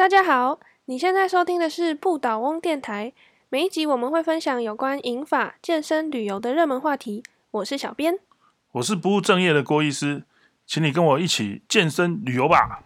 大家好，你现在收听的是不倒翁电台。每一集我们会分享有关饮法、健身、旅游的热门话题。我是小编，我是不务正业的郭医师，请你跟我一起健身旅游吧。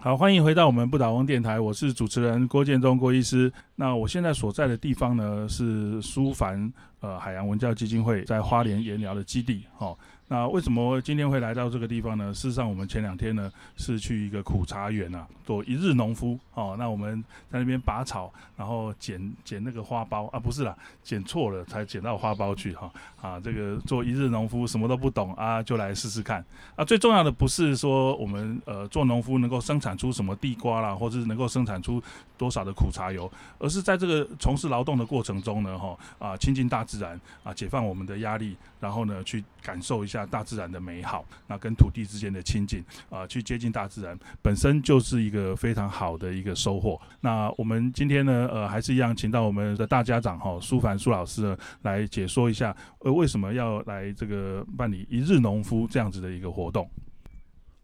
好，欢迎回到我们不倒翁电台，我是主持人郭建中郭医师。那我现在所在的地方呢是苏凡呃海洋文教基金会在花莲研疗的基地，哈。那为什么今天会来到这个地方呢？事实上，我们前两天呢是去一个苦茶园啊，做一日农夫哦。那我们在那边拔草，然后捡捡那个花苞啊，不是啦，捡错了才捡到花苞去哈啊。这个做一日农夫什么都不懂啊，就来试试看啊。最重要的不是说我们呃做农夫能够生产出什么地瓜啦，或者是能够生产出多少的苦茶油，而是在这个从事劳动的过程中呢，哈啊亲近大自然啊，解放我们的压力，然后呢去感受一下。大自然的美好，那跟土地之间的亲近啊，去接近大自然，本身就是一个非常好的一个收获。那我们今天呢，呃，还是一样，请到我们的大家长哈，苏凡苏老师呢，来解说一下，呃，为什么要来这个办理一日农夫这样子的一个活动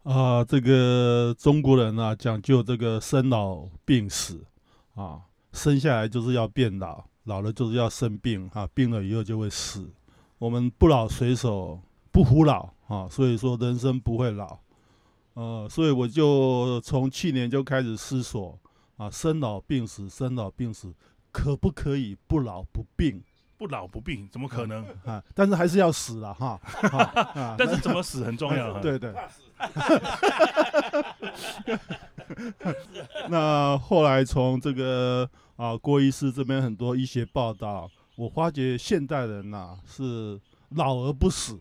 啊？这个中国人啊，讲究这个生老病死啊，生下来就是要变老，老了就是要生病啊，病了以后就会死。我们不老随手。不服老啊，所以说人生不会老，呃，所以我就从去年就开始思索啊，生老病死，生老病死，可不可以不老不病？不老不病怎么可能 啊？但是还是要死了哈。但是怎么死很重要。对对。那后来从这个啊郭医师这边很多医学报道，我发觉现代人呐是老而不死。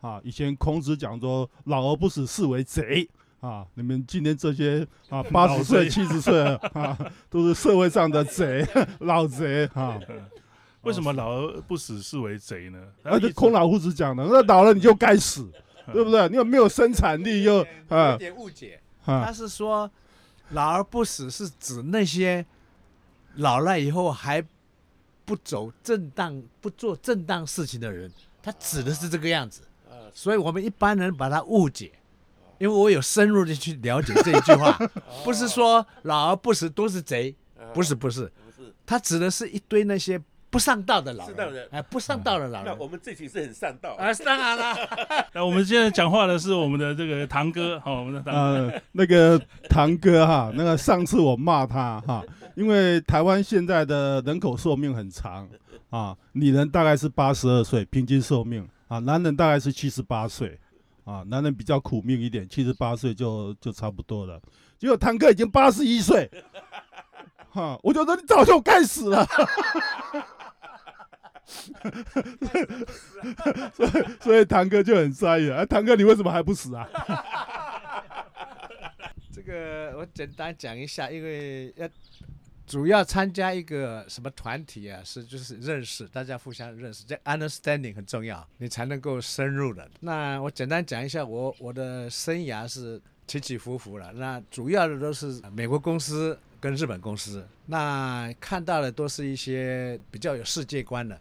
啊，以前孔子讲说“老而不死，是为贼”。啊，你们今天这些啊，八十岁、七十岁啊，都是社会上的贼，老贼啊。为什么老而不死是为贼呢？啊，孔老夫子讲的，那老了你就该死，对不对？你有没有生产力？又啊，有点误解。他是说老而不死是指那些老了以后还不走正当、不做正当事情的人，他指的是这个样子。所以我们一般人把它误解，因为我有深入的去了解这一句话，不是说老而不死都是贼，不是不是，他指的是一堆那些不上道的老人，哎，不上道的老人。那我们这群是很上道啊，当然了。那我们现在讲话的是我们的这个堂哥，好，我们的堂哥，那个堂哥哈，那个上次我骂他哈，因为台湾现在的人口寿命很长啊，女人大概是八十二岁平均寿命。啊，男人大概是七十八岁，啊，男人比较苦命一点，七十八岁就就差不多了。结果堂哥已经八十一岁，哈，我就说你早就该死了，所以所以堂哥就很在意啊，堂哥你为什么还不死啊？这个我简单讲一下，因为要。主要参加一个什么团体啊？是就是认识，大家互相认识，这 understanding 很重要，你才能够深入的。那我简单讲一下，我我的生涯是起起伏伏了。那主要的都是美国公司跟日本公司，那看到的都是一些比较有世界观的。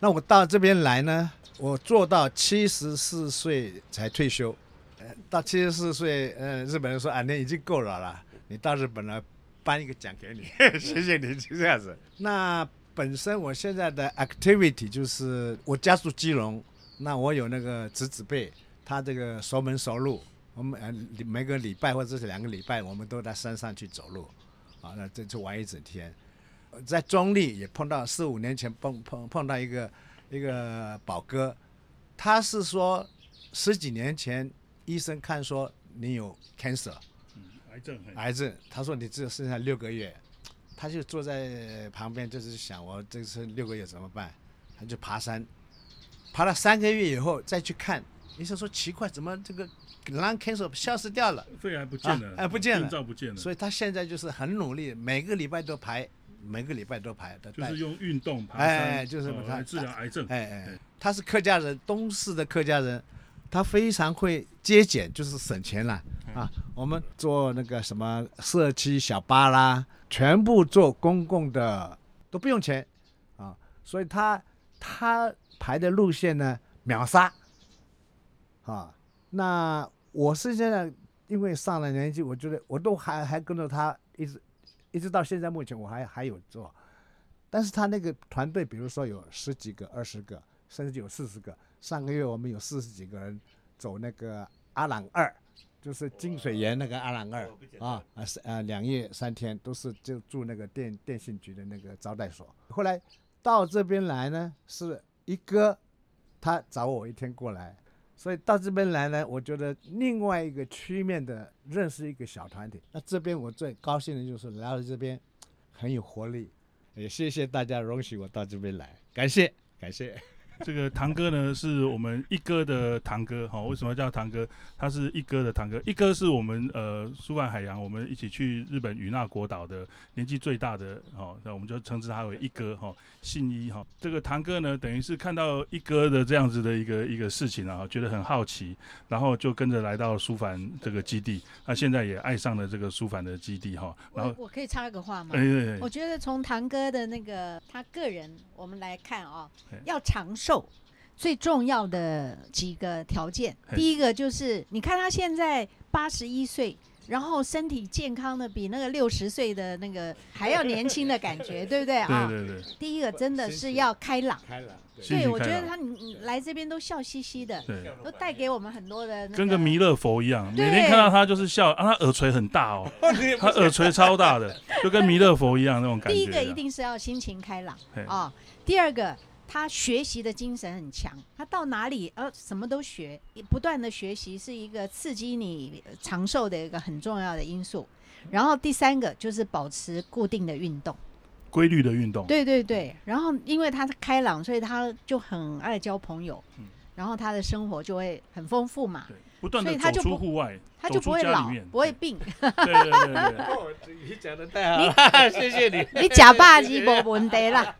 那我到这边来呢，我做到七十四岁才退休。呃，到七十四岁，呃，日本人说啊，你已经够老了，你到日本来。颁一个奖给你，谢谢你，就这样子。那本身我现在的 activity 就是我家住基隆，那我有那个侄子辈，他这个熟门熟路，我们呃每个礼拜或者是两个礼拜，我们都在山上去走路，啊，那这就玩一整天。在中立也碰到四五年前碰碰碰到一个一个宝哥，他是说十几年前医生看说你有 cancer。癌症，癌症。他说你只有剩下六个月，他就坐在旁边，就是想我这次六个月怎么办？他就爬山，爬了三个月以后再去看，医生说奇怪，怎么这个 lung cancer 消失掉了？肺癌不见了，哎，不见了，病灶不见了。所以他现在就是很努力，每个礼拜都排，每个礼拜都排。就是用运动爬山，哎，就是来治疗癌症。哎哎，他是客家人，东市的客家人。他非常会节俭，就是省钱了啊！我们坐那个什么社区小巴啦，全部坐公共的都不用钱啊！所以他他排的路线呢秒杀啊！那我是现在因为上了年纪，我觉得我都还还跟着他一直一直到现在目前我还还有做，但是他那个团队，比如说有十几个、二十个，甚至有四十个。上个月我们有四十几个人走那个阿朗二，就是金水岩那个阿朗二啊啊是啊两夜三天都是就住那个电电信局的那个招待所。后来到这边来呢，是一哥他找我一天过来，所以到这边来呢，我觉得另外一个曲面的认识一个小团体。那这边我最高兴的就是来到这边很有活力，也谢谢大家容许我到这边来，感谢感谢。这个堂哥呢，是我们一哥的堂哥，哈，为什么叫堂哥？他是一哥的堂哥，一哥是我们呃苏万海洋，我们一起去日本与那国岛的年纪最大的，哈，那我们就称之他为一哥，哈，信一，哈。这个堂哥呢，等于是看到一哥的这样子的一个一个事情啊，觉得很好奇，然后就跟着来到苏凡这个基地，那现在也爱上了这个苏凡的基地，哈。然后我可以插个话吗？哎对对，我觉得从堂哥的那个他个人，我们来看啊嘿，要长寿。最重要的几个条件，第一个就是你看他现在八十一岁，然后身体健康的比那个六十岁的那个还要年轻的感觉，对不对？啊？对对。对，第一个真的是要开朗，开了，心对我觉得他你你来这边都笑嘻嘻的，对。都带给我们很多的那跟个弥勒佛一样，每天看到他就是笑，啊，他耳垂很大哦，他耳垂超大的，就跟弥勒佛一样那种感觉。第一个一定是要心情开朗嘿。啊，第二个他学习的精神很强，他到哪里呃什么都学，不断的学习是一个刺激你长寿的一个很重要的因素。然后第三个就是保持固定的运动，规律的运动，对对对。然后因为他是开朗，所以他就很爱交朋友。嗯，然后他的生活就会很丰富嘛，对，不断的走出户外，他就不会老不会病。对对对对对。哦，你讲的太好了，谢谢你。你假霸气没问题啦。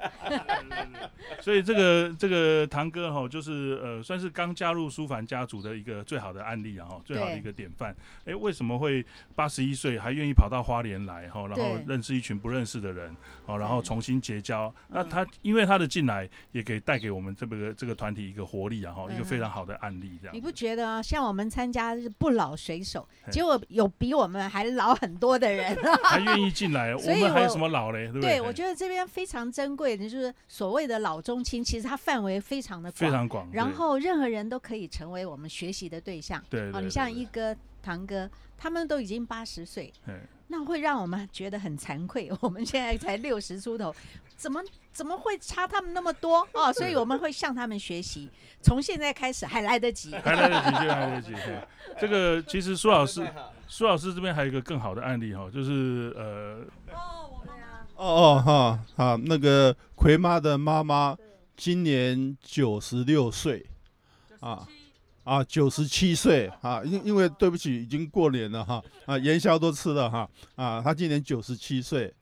所以这个这个堂哥哈，就是呃，算是刚加入舒凡家族的一个最好的案例啊哈，最好的一个典范。哎，为什么会八十一岁还愿意跑到花莲来哈，然后认识一群不认识的人，哦，然后重新结交？那嗯他因为他的进来，也给带给我们这个这个团体一个活力啊哈，一个嗯非常好的案例这样你。不觉得啊？像我们参加是不老水手，嘿结果有比我们还老很多的人。还愿意进来，我们还有什么老嘞？对不对，对，我觉得这边非常珍贵的，就是所谓的老中青，其实它范围非常的广，非常广。然后任何人都可以成为我们学习的对象。哦，对对对你像一哥、堂哥，他们都已经八十岁，哎那会让我们觉得很惭愧。我们现在才六十出头，怎么怎么会差他们那么多哦？所以我们会向他们学习，从现在开始还来得及。还来得及，现在还来得及。这个其实苏老师，苏老师这边还有一个更好的案例哈，就是呃，哦我们哦哦哈啊，那个葵妈的妈妈今年九十六岁啊啊九十七岁啊，因因为对不起，已经过年了哈啊，元宵都吃了哈啊，她今年九十七岁，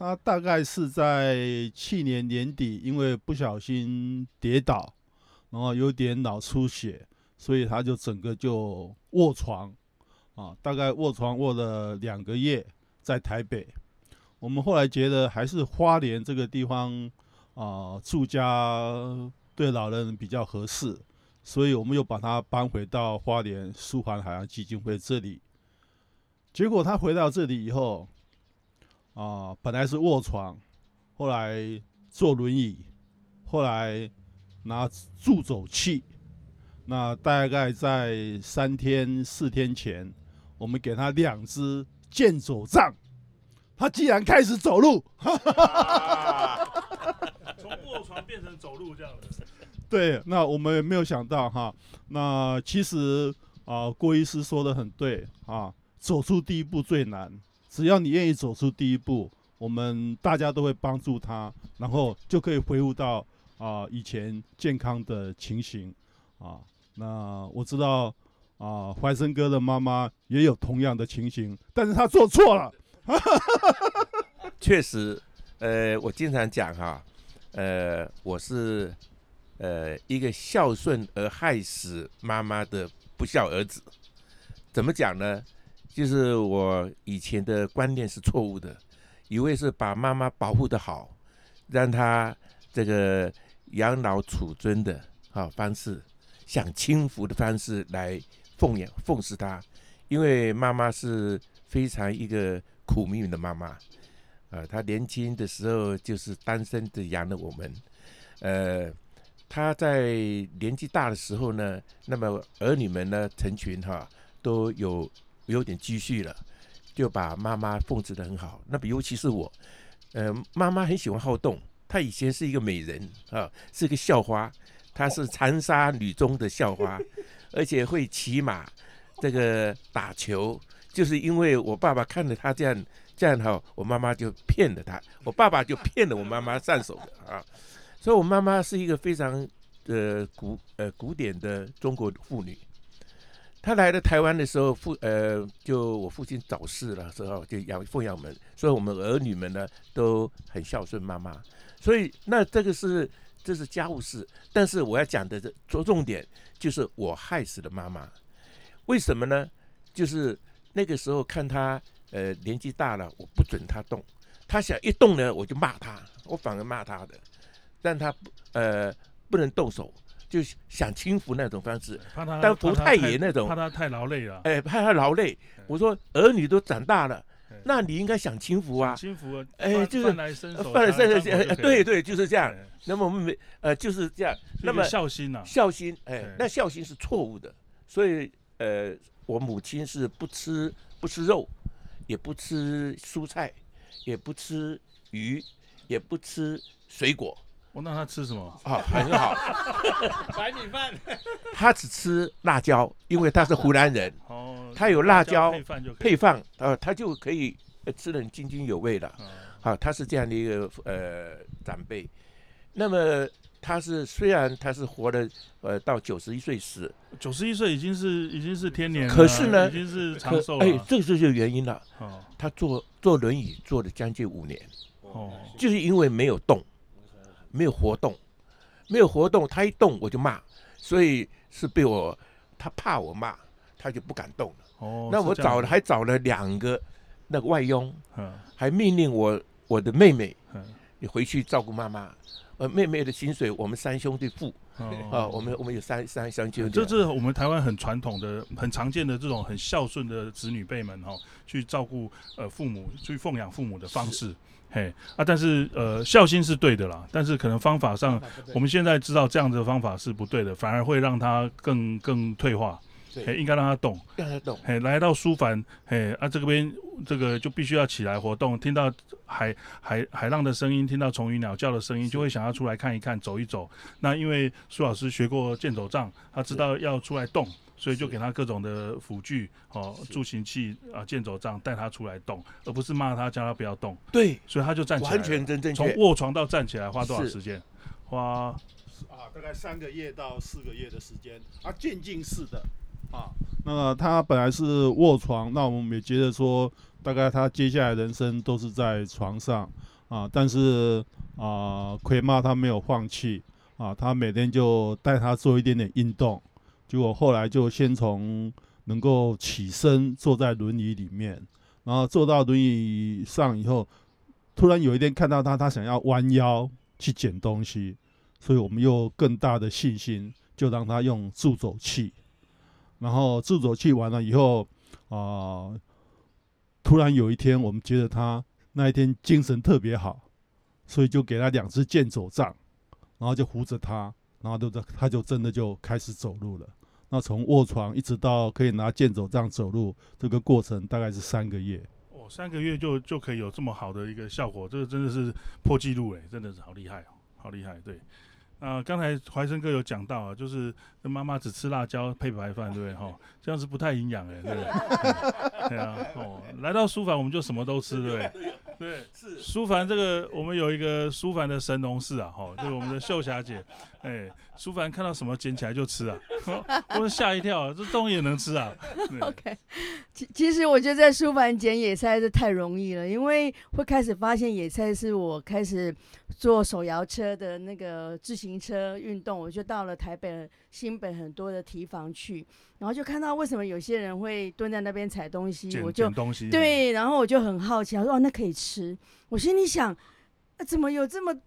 他大概是在去年年底因为不小心跌倒，然后有点脑出血，所以他就整个就卧床啊，大概卧床卧了两个月，在台北。我们后来觉得还是花莲这个地方啊、住家对老人比较合适，所以我们又把他搬回到花莲苏环海洋基金会这里。结果他回到这里以后，啊、本来是卧床，后来坐轮椅，后来拿助走器。那大概在三天四天前，我们给他两只健走杖。他竟然开始走路，从卧床变成走路这样子。对，那我们也没有想到哈。那其实啊、郭医师说的很对啊，走出第一步最难。只要你愿意走出第一步，我们大家都会帮助他，然后就可以恢复到啊、以前健康的情形啊。那我知道啊，怀生哥的妈妈也有同样的情形，但是她做错了。确实，呃，我经常讲哈，呃，我是呃一个孝顺而害死妈妈的不孝儿子。怎么讲呢？就是我以前的观念是错误的，以为是把妈妈保护的好，让她这个养老储尊的啊方式，享清福的方式来奉养奉侍她，因为妈妈是非常一个苦命的妈妈。呃，她年轻的时候就是单身的养了我们。呃，她在年纪大的时候呢，那么儿女们呢成群哈，都有有点积蓄了，就把妈妈奉持的很好。那么尤其是我，呃，妈妈很喜欢好动。她以前是一个美人啊，是个校花，她是长沙女中的校花，而且会骑马，这个打球，就是因为我爸爸看着她这样这样哈，我妈妈就骗了她，我爸爸就骗了我妈妈上手的啊，所以我妈妈是一个非常呃古呃古典的中国妇女。他来了台湾的时候，父呃就我父亲早逝了之后，就养奉养我们，所以我们儿女们呢都很孝顺妈妈。所以那这个是这是家务事，但是我要讲的着重点就是我害死了妈妈，为什么呢？就是那个时候看她呃年纪大了，我不准她动，她想一动呢我就骂她，我反而骂她的，但她不呃不能动手，就想轻浮那种方式，怕他但不太爷那种。怕他太劳累了，哎怕他劳累。我说儿女都长大了，那你应该想轻浮啊，轻浮，哎就是饭来伸手，犯了茶来这个呃张口就可以了对对就是这样。哎那么我们没呃就是这样，那么孝心呐，孝心，哎，那孝心是错误的，所以呃，我母亲是不吃不吃肉，也不吃蔬菜，也不吃鱼，也不吃水果我那他吃什么？啊，很好。白米饭。他只吃辣椒，因为他是湖南人，哦，他有辣椒配饭就配饭呃，他就可以呃吃得很津津有味了。啊啊，他是这样的一个呃长辈。那么他是虽然他是活了呃到九十一岁死，九十一岁已经是已经是天年了，可是呢已经是长寿了。哎，这个就是原因了。哦他坐坐轮椅坐了将近五年，哦，就是因为没有动，没有活动，没有活动，他一动我就骂，所以是被我他怕我骂，他就不敢动了。哦，那我找了还找了两个那个外佣，嗯还命令我我的妹妹嗯你回去照顾妈妈。呃，妹妹的薪水我们三兄弟付 啊，哦我们我们有三三三兄弟。这是我们台湾很传统的、很常见的这种很孝顺的子女辈们哈、去照顾呃父母、去奉养父母的方式。嘿啊，但是呃孝心是对的啦，但是可能方法上，我们现在知道这样子的方法是不对的，反而会让他更更退化。嘿，对，应该让他动。让他动。嘿，来到书房，嘿啊，这边这个就必须要起来活动，听到海海海浪的声音，听到虫鱼鸟叫的声音，就会想要出来看一看，走一走。那因为苏老师学过剑走杖，他知道要出来动，所以就给他各种的辅具哦，助行器啊，健走杖带他出来动，而不是骂他叫他不要动，对，所以他就站起来。完全真正从。卧床到站起来花多少时间？花啊，大概三个月到四个月的时间啊，渐进式的啊。那么他本来是卧床，那我们也觉得说，大概他接下来人生都是在床上啊。但是啊，奎妈他没有放弃啊，他每天就带他做一点点运动，结果后来就先从能够起身坐在轮椅里面，然后坐到轮椅上以后，突然有一天看到他，他想要弯腰去捡东西，所以我们又更大的信心，就让他用助走器。然后助走器完了以后，啊、突然有一天，我们觉得他那一天精神特别好，所以就给他两只健走杖，然后就扶着他，然后就他就真的就开始走路了。那从卧床一直到可以拿健走这样走路，这个过程大概是三个月。哦，三个月就就可以有这么好的一个效果，这个真的是破纪录哎，真的是好厉害哦，好厉害。对，那刚才怀生哥有讲到啊，就是妈妈只吃辣椒配白饭，对不对？哈，这样是不太营养哎，对不对？嗯 对啊，哦，来到书房我们就什么都吃，对不对？对，是书凡这个我们有一个书凡的神农氏啊，哈，就是我们的秀霞姐，哎，书凡看到什么捡起来就吃啊，我吓一跳，这东西也能吃啊？对 OK，其其实我觉得在书房捡野菜是太容易了，因为会开始发现野菜是我开始做手摇车的那个自行车运动，我就到了台北、新北很多的提防去，然后就看到为什么有些人会蹲在那边采东西，我就东西，对，然后我就很好奇，我说哦，那可以吃。我心里想，啊、怎么有这么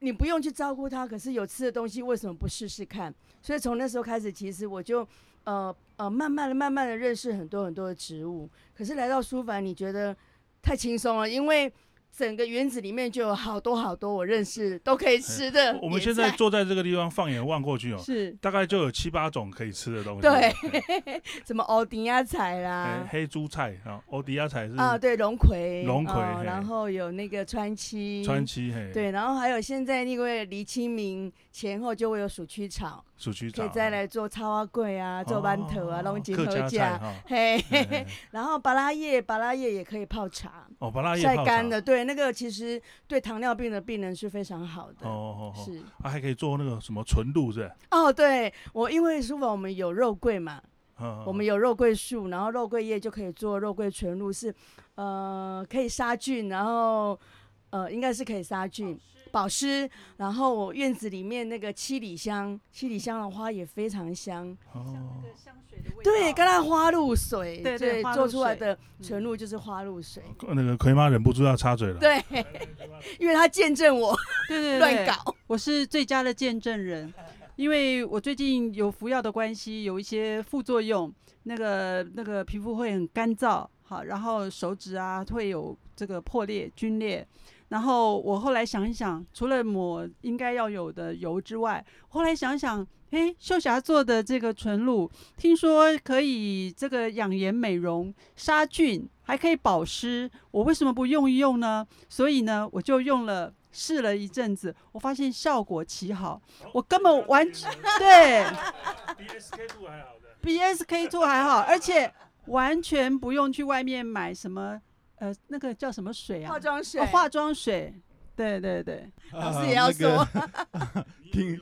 你不用去照顾它，可是有吃的东西，为什么不试试看？所以从那时候开始，其实我就呃呃，慢慢的、慢慢的认识很多很多的植物。可是来到书房，你觉得太轻松了，因为整个园子里面就有好多好多我认识都可以吃的。我们现在坐在这个地方，放眼望过去哦，是。大概就有七八种可以吃的东西。对，什么欧迪亚菜哎啦，黑猪菜啊，欧迪亚菜是啊，对，龙葵，龙葵哦然后有那个川七，川七嘿，，对，然后还有现在因为离清明前后就会有暑区草，可以再来做超花桂啊，做馒头啊，哦龙井和客家菜架，嘿，嘿嘿嘿。然后巴拉叶，巴拉叶也可以泡茶，哦，巴拉叶晒干的，对，那个其实对糖尿病的病人是非常好的，哦哦哦，是。啊，还可以做那个什么纯露是？哦，对我因为书房我们有肉桂嘛，嗯我们有肉桂树，然后肉桂叶就可以做肉桂纯露，是呃可以杀菌，然后呃应该是可以杀菌。保湿，然后我院子里面那个七里香，七里香的花也非常香，哦，对，跟它花露水，对对做出来的纯露就是花露水，那个葵妈忍不住要插嘴了。对，因为她见证我对对对，乱搞，我是最佳的见证人，因为我最近有服药的关系，有一些副作用，那个那个皮肤会很干燥，好，然后手指啊会有这个破裂、皲裂。然后我后来想一想，除了抹应该要有的油之外，后来想想，诶，秀霞做的这个纯露，听说可以这个养颜美容、杀菌，还可以保湿，我为什么不用一用呢？所以呢，我就用了。试了一阵子，我发现效果奇好，我根本完全 对比 SK two 还好的。比 SK two 还好，而且完全不用去外面买什么呃那个叫什么水啊？化妆水，哦化妆水，对对对，老师也要说，听，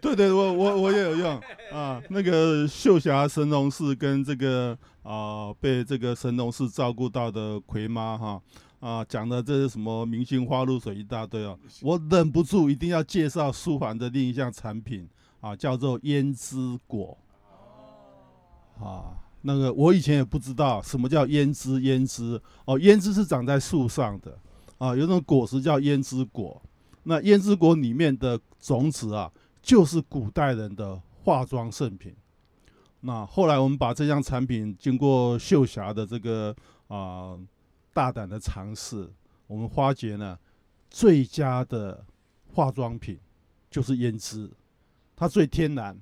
对对，我我我也有用啊。那个秀霞神农氏跟这个啊、被这个神农氏照顾到的葵妈哈啊，讲的这是什么明星花露水一大堆哦，我忍不住一定要介绍舒缓的另一项产品啊，叫做胭脂果。啊，那个我以前也不知道什么叫胭脂，胭脂哦，胭脂是长在树上的啊，有种果实叫胭脂果。那胭脂果里面的种子啊，就是古代人的化妆圣品。那后来我们把这项产品经过秀霞的这个啊、大胆的尝试，我们发觉呢，最佳的化妆品就是胭脂，它最天然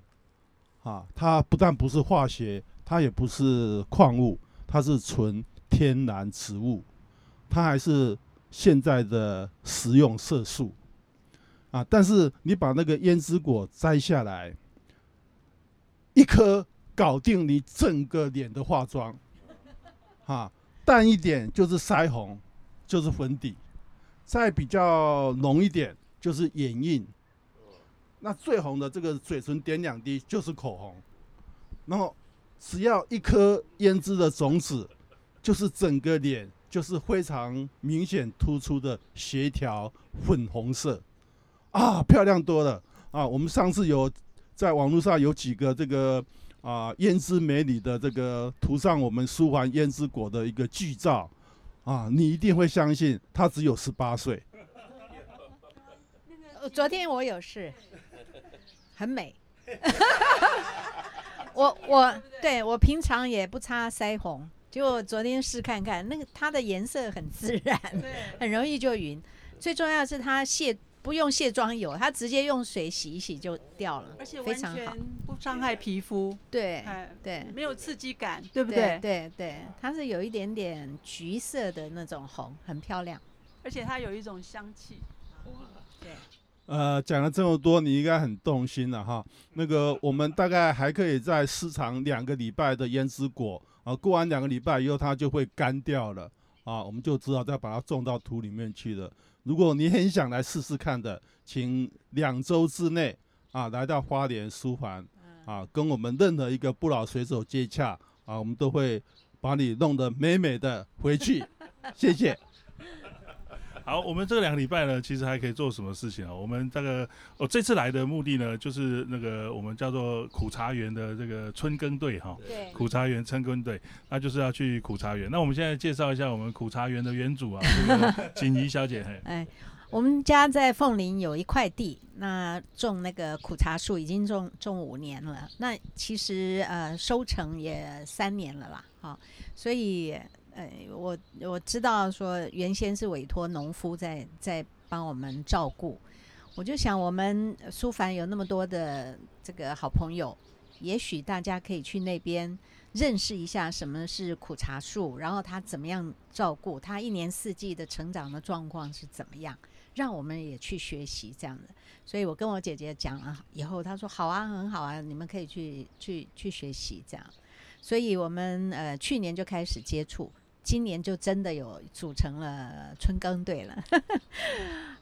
啊，它不但不是化学，它也不是矿物，它是纯天然植物，它还是现在的食用色素。啊，但是你把那个胭脂果摘下来，一颗搞定你整个脸的化妆，啊，淡一点就是腮红，就是粉底，再比较浓一点就是眼影，那最红的这个嘴唇点两滴就是口红，然后只要一颗胭脂的种子，就是整个脸就是非常明显突出的协调粉红色。啊，漂亮多了啊！我们上次有在网络上有几个这个啊胭脂美女的这个涂上我们舒缓胭脂果的一个剧照啊，你一定会相信她只有十八岁。呃昨天我有事，很美。我我对我平常也不擦腮红，结果昨天试看看，那个它的颜色很自然，很容易就匀。最重要的是它卸不用卸妆油，它直接用水洗一洗就掉了，而且非常好。不伤害皮肤，对哎，对没有刺激感，对不对对？对对，它是有一点点橘色的那种红，很漂亮。而且它有一种香气，呃，讲了这么多，你应该很动心了哈。那个，我们大概还可以再施藏两个礼拜的胭脂果啊，过完两个礼拜以后，它就会干掉了啊，我们就只好再把它种到土里面去了。如果你很想来试试看的，请两周之内啊，来到花莲书房啊，跟我们任何一个不老水手接洽啊，我们都会把你弄得美美的回去。谢谢。好，我们这两个礼拜呢，其实还可以做什么事情啊？我们这个我这次来的目的呢，就是那个我们叫做苦茶园的这个春耕队哈，对。苦茶园春耕队，那就是要去苦茶园。那我们现在介绍一下我们苦茶园的园主啊，这个锦怡小姐，嘿，哎，我们家在凤林有一块地，那种那个苦茶树已经种种五年了，那其实呃收成也三年了啦，哈、所以呃，我我知道说原先是委托农夫在在帮我们照顾，我就想我们苏凡有那么多的这个好朋友，也许大家可以去那边认识一下什么是苦茶树，然后他怎么样照顾，它一年四季的成长的状况是怎么样，让我们也去学习这样的。所以我跟我姐姐讲了以后，她说好啊，很好啊，你们可以去去去学习这样。所以我们呃去年就开始接触，今年就真的有组成了春耕队了。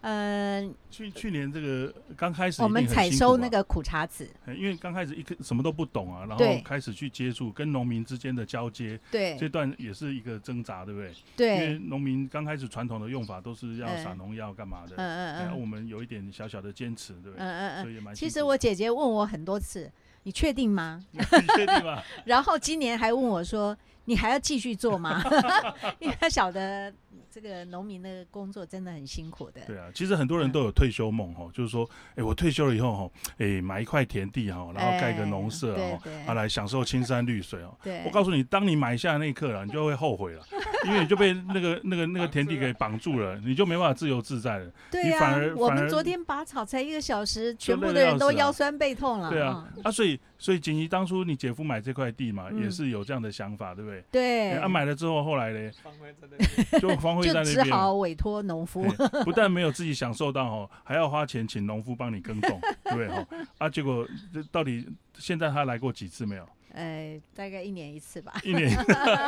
嗯、去去年这个刚开始我们采收那个苦茶籽，呃因为刚开始一个什么都不懂啊，然后开始去接触跟农民之间的交接，对这段也是一个挣扎，对不对？对因为，农民刚开始传统的用法都是要嗯撒农药干嘛的，嗯嗯然后我嗯们有一点小小的坚持，对不对？嗯嗯嗯。所以也蛮其实我姐姐问我很多次，你确定吗？你确定吗？然后今年还问我说，你还要继续做吗？因为他晓得这个农民的工作真的很辛苦的。对啊，其实很多人都有退休梦哦，就是说，哎，我退休了以后哦，哎，买一块田地哈，然后盖个农舍哦，啊，来享受青山绿水哦。对，我告诉你，当你买下那一刻了，你就会后悔了，因为你就被那个那个那个田地给绑住了，你就没办法自由自在了。对你反呀、我而反而们昨天拔草才一个小时，全部的人都腰酸背痛了。对啊嗯，啊，所以所以锦怡当初你姐夫买这块地嘛，也嗯是有这样的想法，对不对？对，哎啊，买了之后，后来嘞，放回在那边就荒废就在那边。只好委托农夫。哎不但没有自己享受到哦，还要花钱请农夫帮你耕种，对不对哦？啊，结果这到底现在他来过几次没有？呃，大概一年一次吧。一年，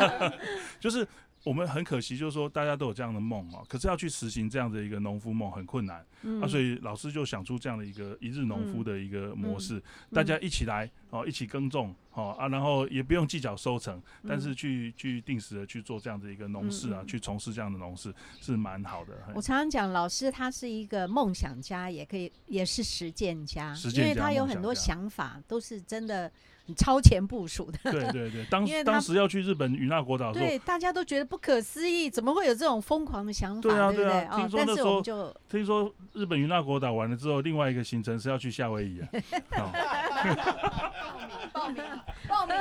就是我们很可惜，就是说大家都有这样的梦哦，可是要去实行这样的一个农夫梦很困难。嗯啊，所以老师就想出这样的一个一日农夫的一个模式，大嗯家一起来哦，一起耕种哦啊，然后也不用计较收成，但是去去定时的去做这样的一个农事啊，去从事这样的农事是蛮好的。我常常讲，老师他是一个梦想家，也可以也是实践家，因为他有很多想法都是真的很超前部署的。对 对对，当当时要去日本与那国岛的时候，对，大家都觉得不可思议，怎么会有这种疯狂的想法？对啊对啊但是说那时候我们就听说日本与那国岛完了之后，另外一个行程是要去夏威夷啊。哦报名报名。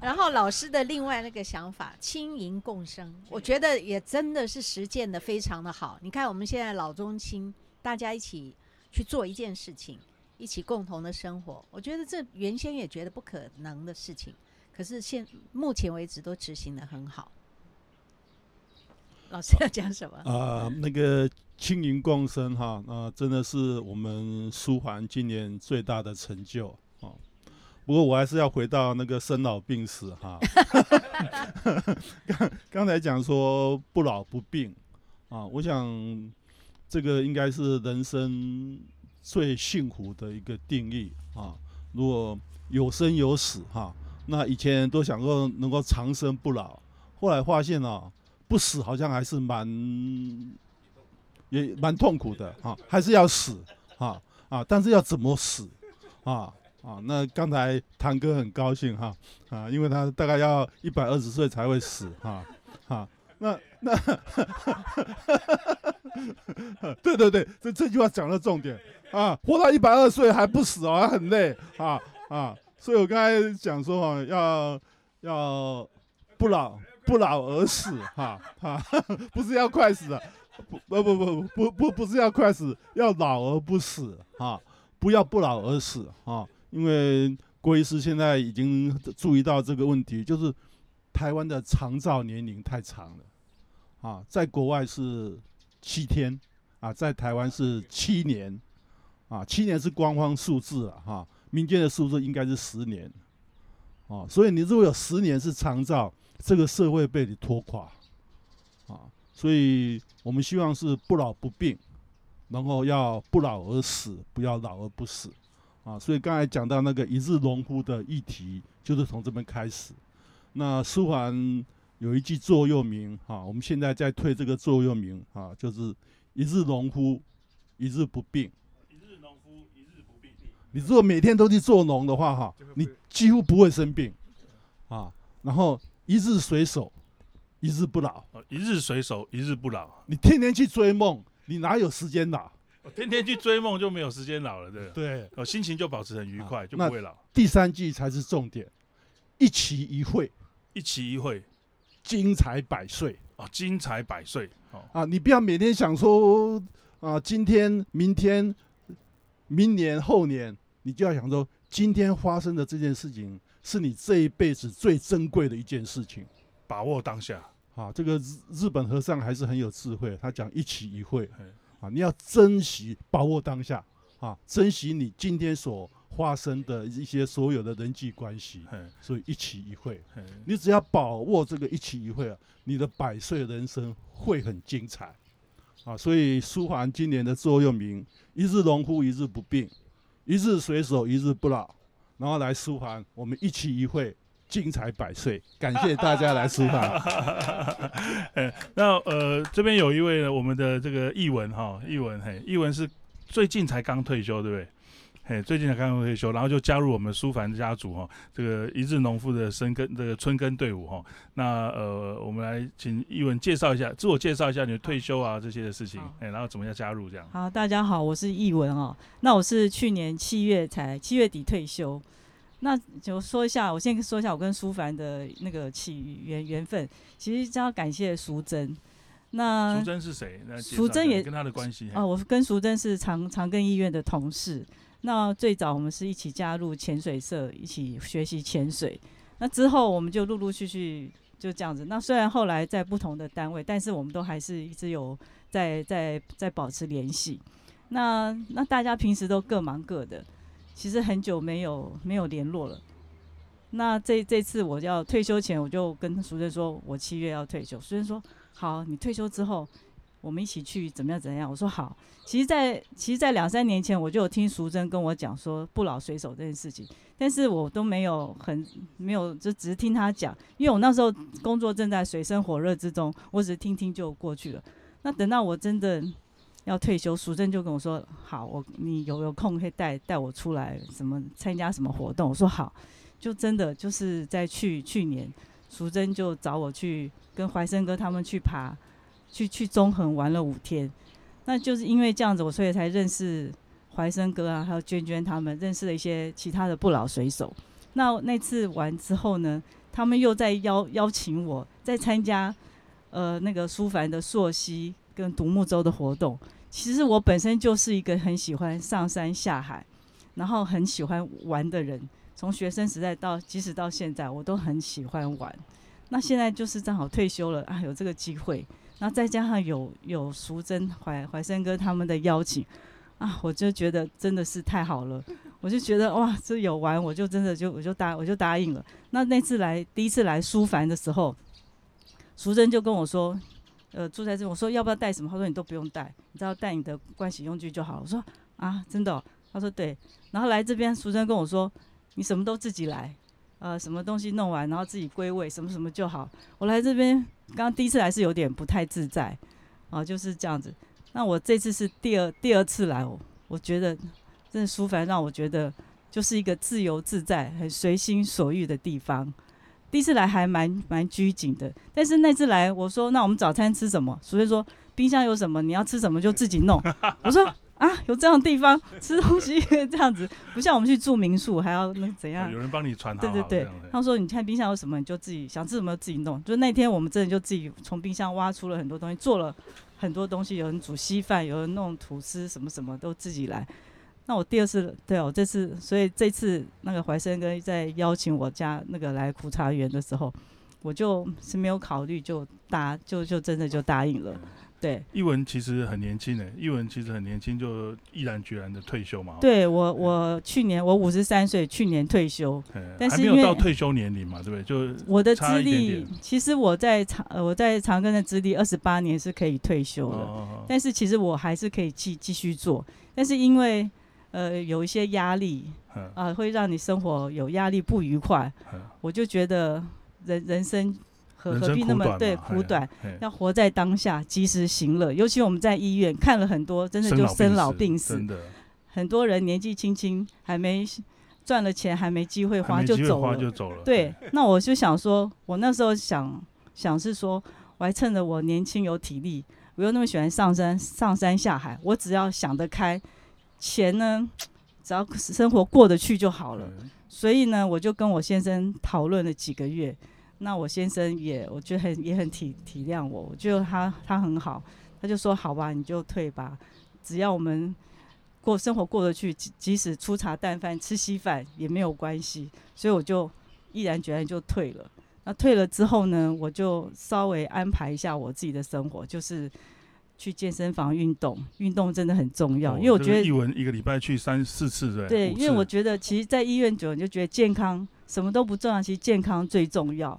然后老师的另外那个想法，轻盈共生，我觉得也真的是实践的非常的好。你看我们现在老中青，大家一起去做一件事情，一起共同的生活，我觉得这原先也觉得不可能的事情，可是现目前为止都执行的很好。老师要讲什么？啊、那个青云共生哈，那、真的是我们舒缓今年最大的成就哦。不过我还是要回到那个生老病死哈。刚刚才讲说不老不病啊，我想这个应该是人生最幸福的一个定义啊。如果有生有死哈，那以前都想过能够长生不老，后来发现啊，不死好像还是蛮也蛮痛苦的啊，还是要死啊啊，但是要怎么死啊啊？那刚才堂哥很高兴哈啊，因为他大概要一百二十岁才会死哈啊。那那，对对对，这这句话讲的重点啊，活到一百二岁还不死哦，还很累啊啊，所以我刚才讲说啊，要要不老不老而死哈哈，不是要快死啊，不不不不不不不是要快死，要老而不死哈，不要不老而死哈，因为郭医师现在已经注意到这个问题，就是台湾的长照年龄太长了啊，在国外是七天啊，在台湾是七年啊，七年是官方数字啊哈，民间的数字应该是十年啊，所以你如果有十年是长照，这个社会被你拖垮啊，所以我们希望是不老不病，然后要不老而死，不要老而不死啊。所以刚才讲到那个一日农夫的议题，就是从这边开始。那舒缓有一句座右铭啊，我们现在在推这个座右铭啊，就是一日农夫，一日不病。一日农夫，一日不病。你如果每天都去做农的话，哈，你几乎不会生病啊。然后一日水手，一日不老。哦一日水手，一日不老。你天天去追梦，你哪有时间老？我天天去追梦就没有时间老了，对不对？对，哦，心情就保持很愉快，就那不会老。第三季才是重点，一期一会。一期一会，精彩百岁哦，精彩百岁哦，啊！你不要每天想说啊，今天、明天、明年、后年，你就要想说，今天发生的这件事情是你这一辈子最珍贵的一件事情。把握当下。啊，这个日日本和尚还是很有智慧，他讲一期一会啊，你要珍惜，把握当下啊，珍惜你今天所发生的一些所有的人际关系，所以一期一会，你只要把握这个一期一会啊，你的百岁人生会很精彩啊。所以舒缓今年的座右铭：一日农夫，一日不病；一日随手，一日不老。然后来书房我们一期一会，精彩百岁。感谢大家来舒缓。哎，那呃，这边有一位呢，我们的这个译文哈，译文嘿，译文是最近才刚退休，对不对？嘿，最近才刚刚退休，然后就加入我们苏凡家族哈，这个一日农夫的生根这个春耕队伍哈。那呃，我们来请译文介绍一下，自我介绍一下你的退休啊这些的事情，哎，然后怎么样加入这样？好，大家好，我是易文哦。那我是去年七月才七月底退休。那就说一下，我先说一下我跟苏凡的那个起缘缘分。其实要感谢淑珍。那淑珍是谁？那淑珍也跟他的关系。嘿哦，我跟淑珍是长长庚医院的同事。那最早我们是一起加入潜水社，一起学习潜水。那之后我们就陆陆续续就这样子。那虽然后来在不同的单位，但是我们都还是一直有在在在保持联系。那那大家平时都各忙各的，其实很久没有没有联络了。那这这次我要退休前，我就跟熟人说，我七月要退休。淑珍说好，你退休之后，我们一起去怎么样怎么样？我说好。其实在，其实，在两三年前，我就有听淑珍跟我讲说不老水手这件事情，但是我都没有很没有，就只是听他讲，因为我那时候工作正在水深火热之中，我只是听听就过去了。那等到我真的要退休，淑珍就跟我说：“好，我你有有空可以带带我出来，什么参加什么活动？”我说好，就真的就是在去去年，淑珍就找我去跟怀生哥他们去爬，去去中横玩了五天。那就是因为这样子，我所以才认识怀生哥啊，还有娟娟他们，认识了一些其他的不老水手。那那次完之后呢，他们又在邀邀请我再参加呃那个苏凡的溯溪跟独木舟的活动。其实我本身就是一个很喜欢上山下海，然后很喜欢玩的人。从学生时代到即使到现在，我都很喜欢玩。那现在就是正好退休了啊，有这个机会，然后再加上有有淑珍、怀怀生哥他们的邀请啊，我就觉得真的是太好了。我就觉得哇，这有玩，我就真的就我就答我就答应了。那那次来第一次来苏凡的时候，淑珍就跟我说，呃，住在这，我说要不要带什么？他说你都不用带，你只要带你的盥洗用具就好。我说啊，真的哦、他说对。然后来这边，淑珍跟我说，你什么都自己来，呃，什么东西弄完，然后自己归位，什么什么就好。我来这边，刚刚第一次来是有点不太自在，啊、就是这样子。那我这次是第二第二次来，我我觉得真的舒凡让我觉得就是一个自由自在、很随心所欲的地方。第一次来还蛮蛮拘谨的，但是那次来，我说那我们早餐吃什么？所以说冰箱有什么，你要吃什么就自己弄。我说啊，有这样的地方吃东西 这样子，不像我们去住民宿还要那怎样有？人帮你传好对对对他说你看冰箱有什么你就自己想吃什么自己弄。就那天我们真的就自己从冰箱挖出了很多东西，做了很多东西，有人煮稀饭，有人弄吐司，什么什么都自己来。那我第二次对哦，这次所以这次那个怀生哥在邀请我家那个来苦茶园的时候，我就是没有考虑就答就就真的就答应了。对，一文其实很年轻诶，一文其实很年轻就毅然决然的退休嘛。对我我去年我五十三岁，去年退休，嘿，还没有到退休年龄嘛，对不对？就我的差资历其实我在长呃我在长庚的资历二十八年是可以退休的。哦，但是其实我还是可以继继续做，但是因为呃有一些压力嗯啊、会让你生活有压力不愉快，嗯我就觉得人人生何何必那么对苦短，要活在当下，及时行乐。尤其我们在医院看了很多，真的就生老病死，真的很多人年纪轻轻还没赚了钱，还没机会花就走了。就走了。对，那我就想说，我那时候想想是说，我还趁着我年轻有体力，我又那么喜欢上山上山下海，我只要想得开，钱呢，只要生活过得去就好了。嗯所以呢，我就跟我先生讨论了几个月，那我先生也，我觉得很也很体体谅我，我觉得他他很好，他就说好吧，你就退吧，只要我们过生活过得去，即即使粗茶淡饭吃稀饭也没有关系，所以我就毅然决然就退了。那退了之后呢，我就稍微安排一下我自己的生活，就是去健身房运动，运动真的很重要，哦因为我觉得一文一个礼拜去三四次，对对，因为我觉得其实，在医院久，你就觉得健康什么都不重要，其实健康最重要。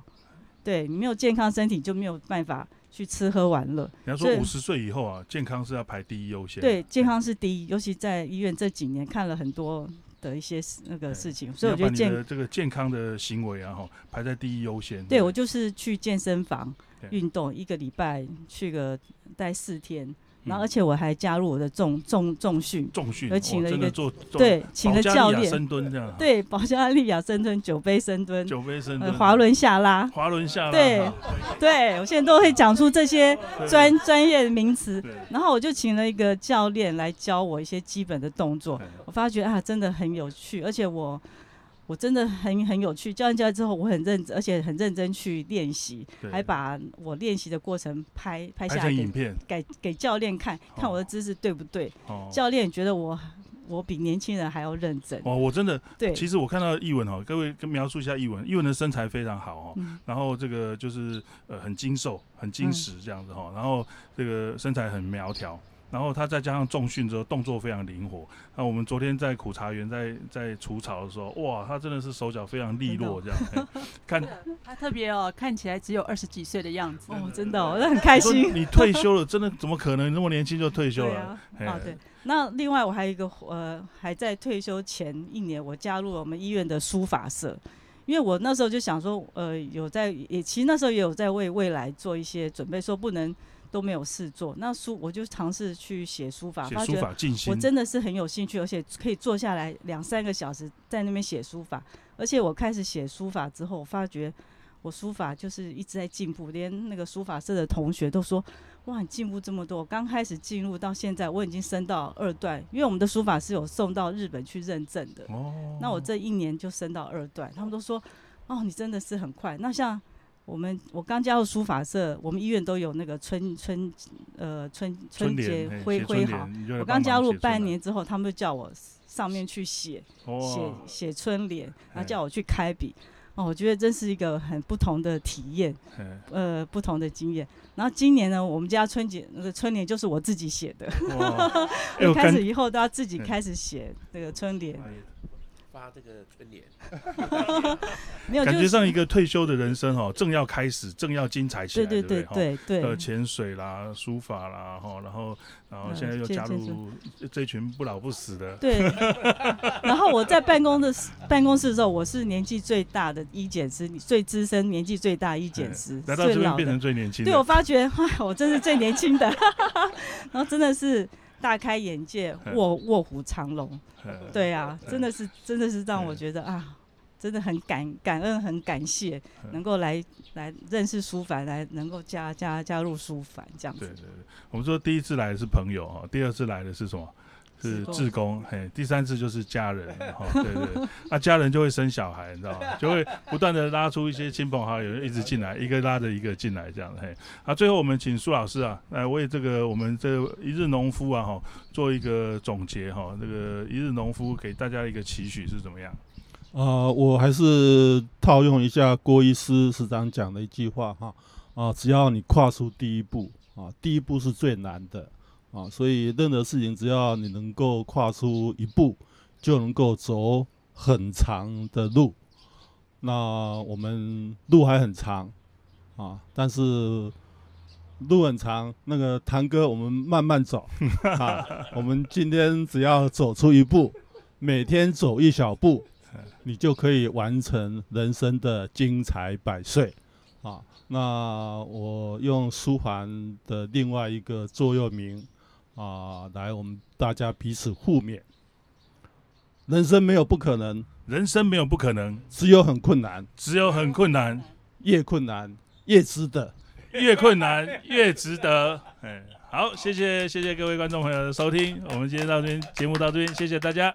对你没有健康身体，就没有办法去吃喝玩乐。所以人家说五十岁以后啊，健康是要排第一优先。对，健康是第一，尤其在医院这几年看了很多的一些事那个事情，所以我觉得健这个健康的行为啊，哈，排在第一优先。对我就是去健身房运动，一个礼拜去个待四天，然嗯后而且我还加入我的重重重训，重训，而请了一个做做对，请了教练，深蹲这样，对，保加利亚深蹲、酒杯深蹲、酒杯深呃蹲，滑轮下拉，滑轮下拉，对哈。对，我现在都会讲出这些对。专专业的名词，然后我就请了一个教练来教我一些基本的动作，我发觉啊，真的很有趣，而且我我真的很很有趣。教完教来之后，我很认真，而且很认真去练习，对。还把我练习的过程拍拍拍下来给成影片，给给教练看，看我的姿势对不对。哦，教练觉得我我比年轻人还要认真，哦，我真的，对，其实我看到译文哈，各位跟描述一下译文，译文的身材非常好哦，嗯。然后这个就是呃很精瘦、很精实这样子哈，然后这个身材很苗条，然后他再加上重训之后动作非常灵活。那我们昨天在苦茶园在在除草的时候，哇，他真的是手脚非常利落这样，嘿 看他特别哦，看起来只有二十几岁的样子。哦，真的、哦，我很开心。你退休了，真的怎么可能那么年轻就退休了？啊对。那另外我还有一个呃，还在退休前一年，我加入了我们医院的书法社，因为我那时候就想说，呃，有在也其实那时候也有在为未来做一些准备，说不能都没有事做。那书我就尝试去写书法，发觉我真的是很有兴趣，而且可以坐下来两三个小时在那边写书法。而且我开始写书法之后，我发觉我书法就是一直在进步，连那个书法社的同学都说：“哇，你进步这么多！”刚开始进入到现在，我已经升到二段，因为我们的书法是有送到日本去认证的。哦，那我这一年就升到二段，他们都说：“哦，你真的是很快。”那像我们我刚加入书法社，我们医院都有那个春春呃春春节挥挥毫。联你就来我刚加入半年之后，他们就叫我上面去写写，写春联，然哎后叫我去开笔。哦，我觉得真是一个很不同的体验，呃，不同的经验。然后今年呢，我们家春节那个春联就是我自己写的，开始以后都要自己嗯开始写那个春联。哎发这个春联，没有，感觉上一个退休的人生哦，正要开始，正要精彩起来，对对不对？对呃，潜水啦，书法啦，哈，然后然后呃现在又加入这群不老不死的，对。然后我在办公的时办公室的时候，我是年纪最大的医检师，最资深、年纪最大医检师，来到最老的。这边变成。最年轻的，对我发觉，哎，我真是最年轻的，然后真的是大开眼界，嗯卧卧虎藏龙。呃对啊，真的是真的是让我嗯觉得啊，真的很感感恩，很感谢嗯能够来来认识书凡，来能够加加加入书凡这样子。对对对，我们说第一次来的是朋友啊，第二次来的是什么？是志工，嘿，第三次就是家人 哈，对对对，那家人就会生小孩，你知道吗？就会不断的拉出一些亲朋好友一直进来，一个拉着一个进来这样，嘿，啊，最后我们请苏老师啊，来为这个我们这一日农夫啊哈做一个总结哈，这个一日农夫给大家一个期许是怎么样？呃，我还是套用一下郭医师师长讲的一句话哈，啊，只要你跨出第一步啊，第一步是最难的啊，所以任何事情只要你能够跨出一步，就能够走很长的路。那我们路还很长啊，但是路很长，那个堂哥我们慢慢走 啊，我们今天只要走出一步，每天走一小步，你就可以完成人生的精彩百岁啊！那我用书桓的另外一个座右铭啊，来我们大家彼此互勉。人生没有不可能，人生没有不可能，只有很困难，只有很困难，越困难越值得。越困难越值得。哎，好，谢谢谢谢各位观众朋友的收听，我们今天到这边节目到这边，谢谢大家。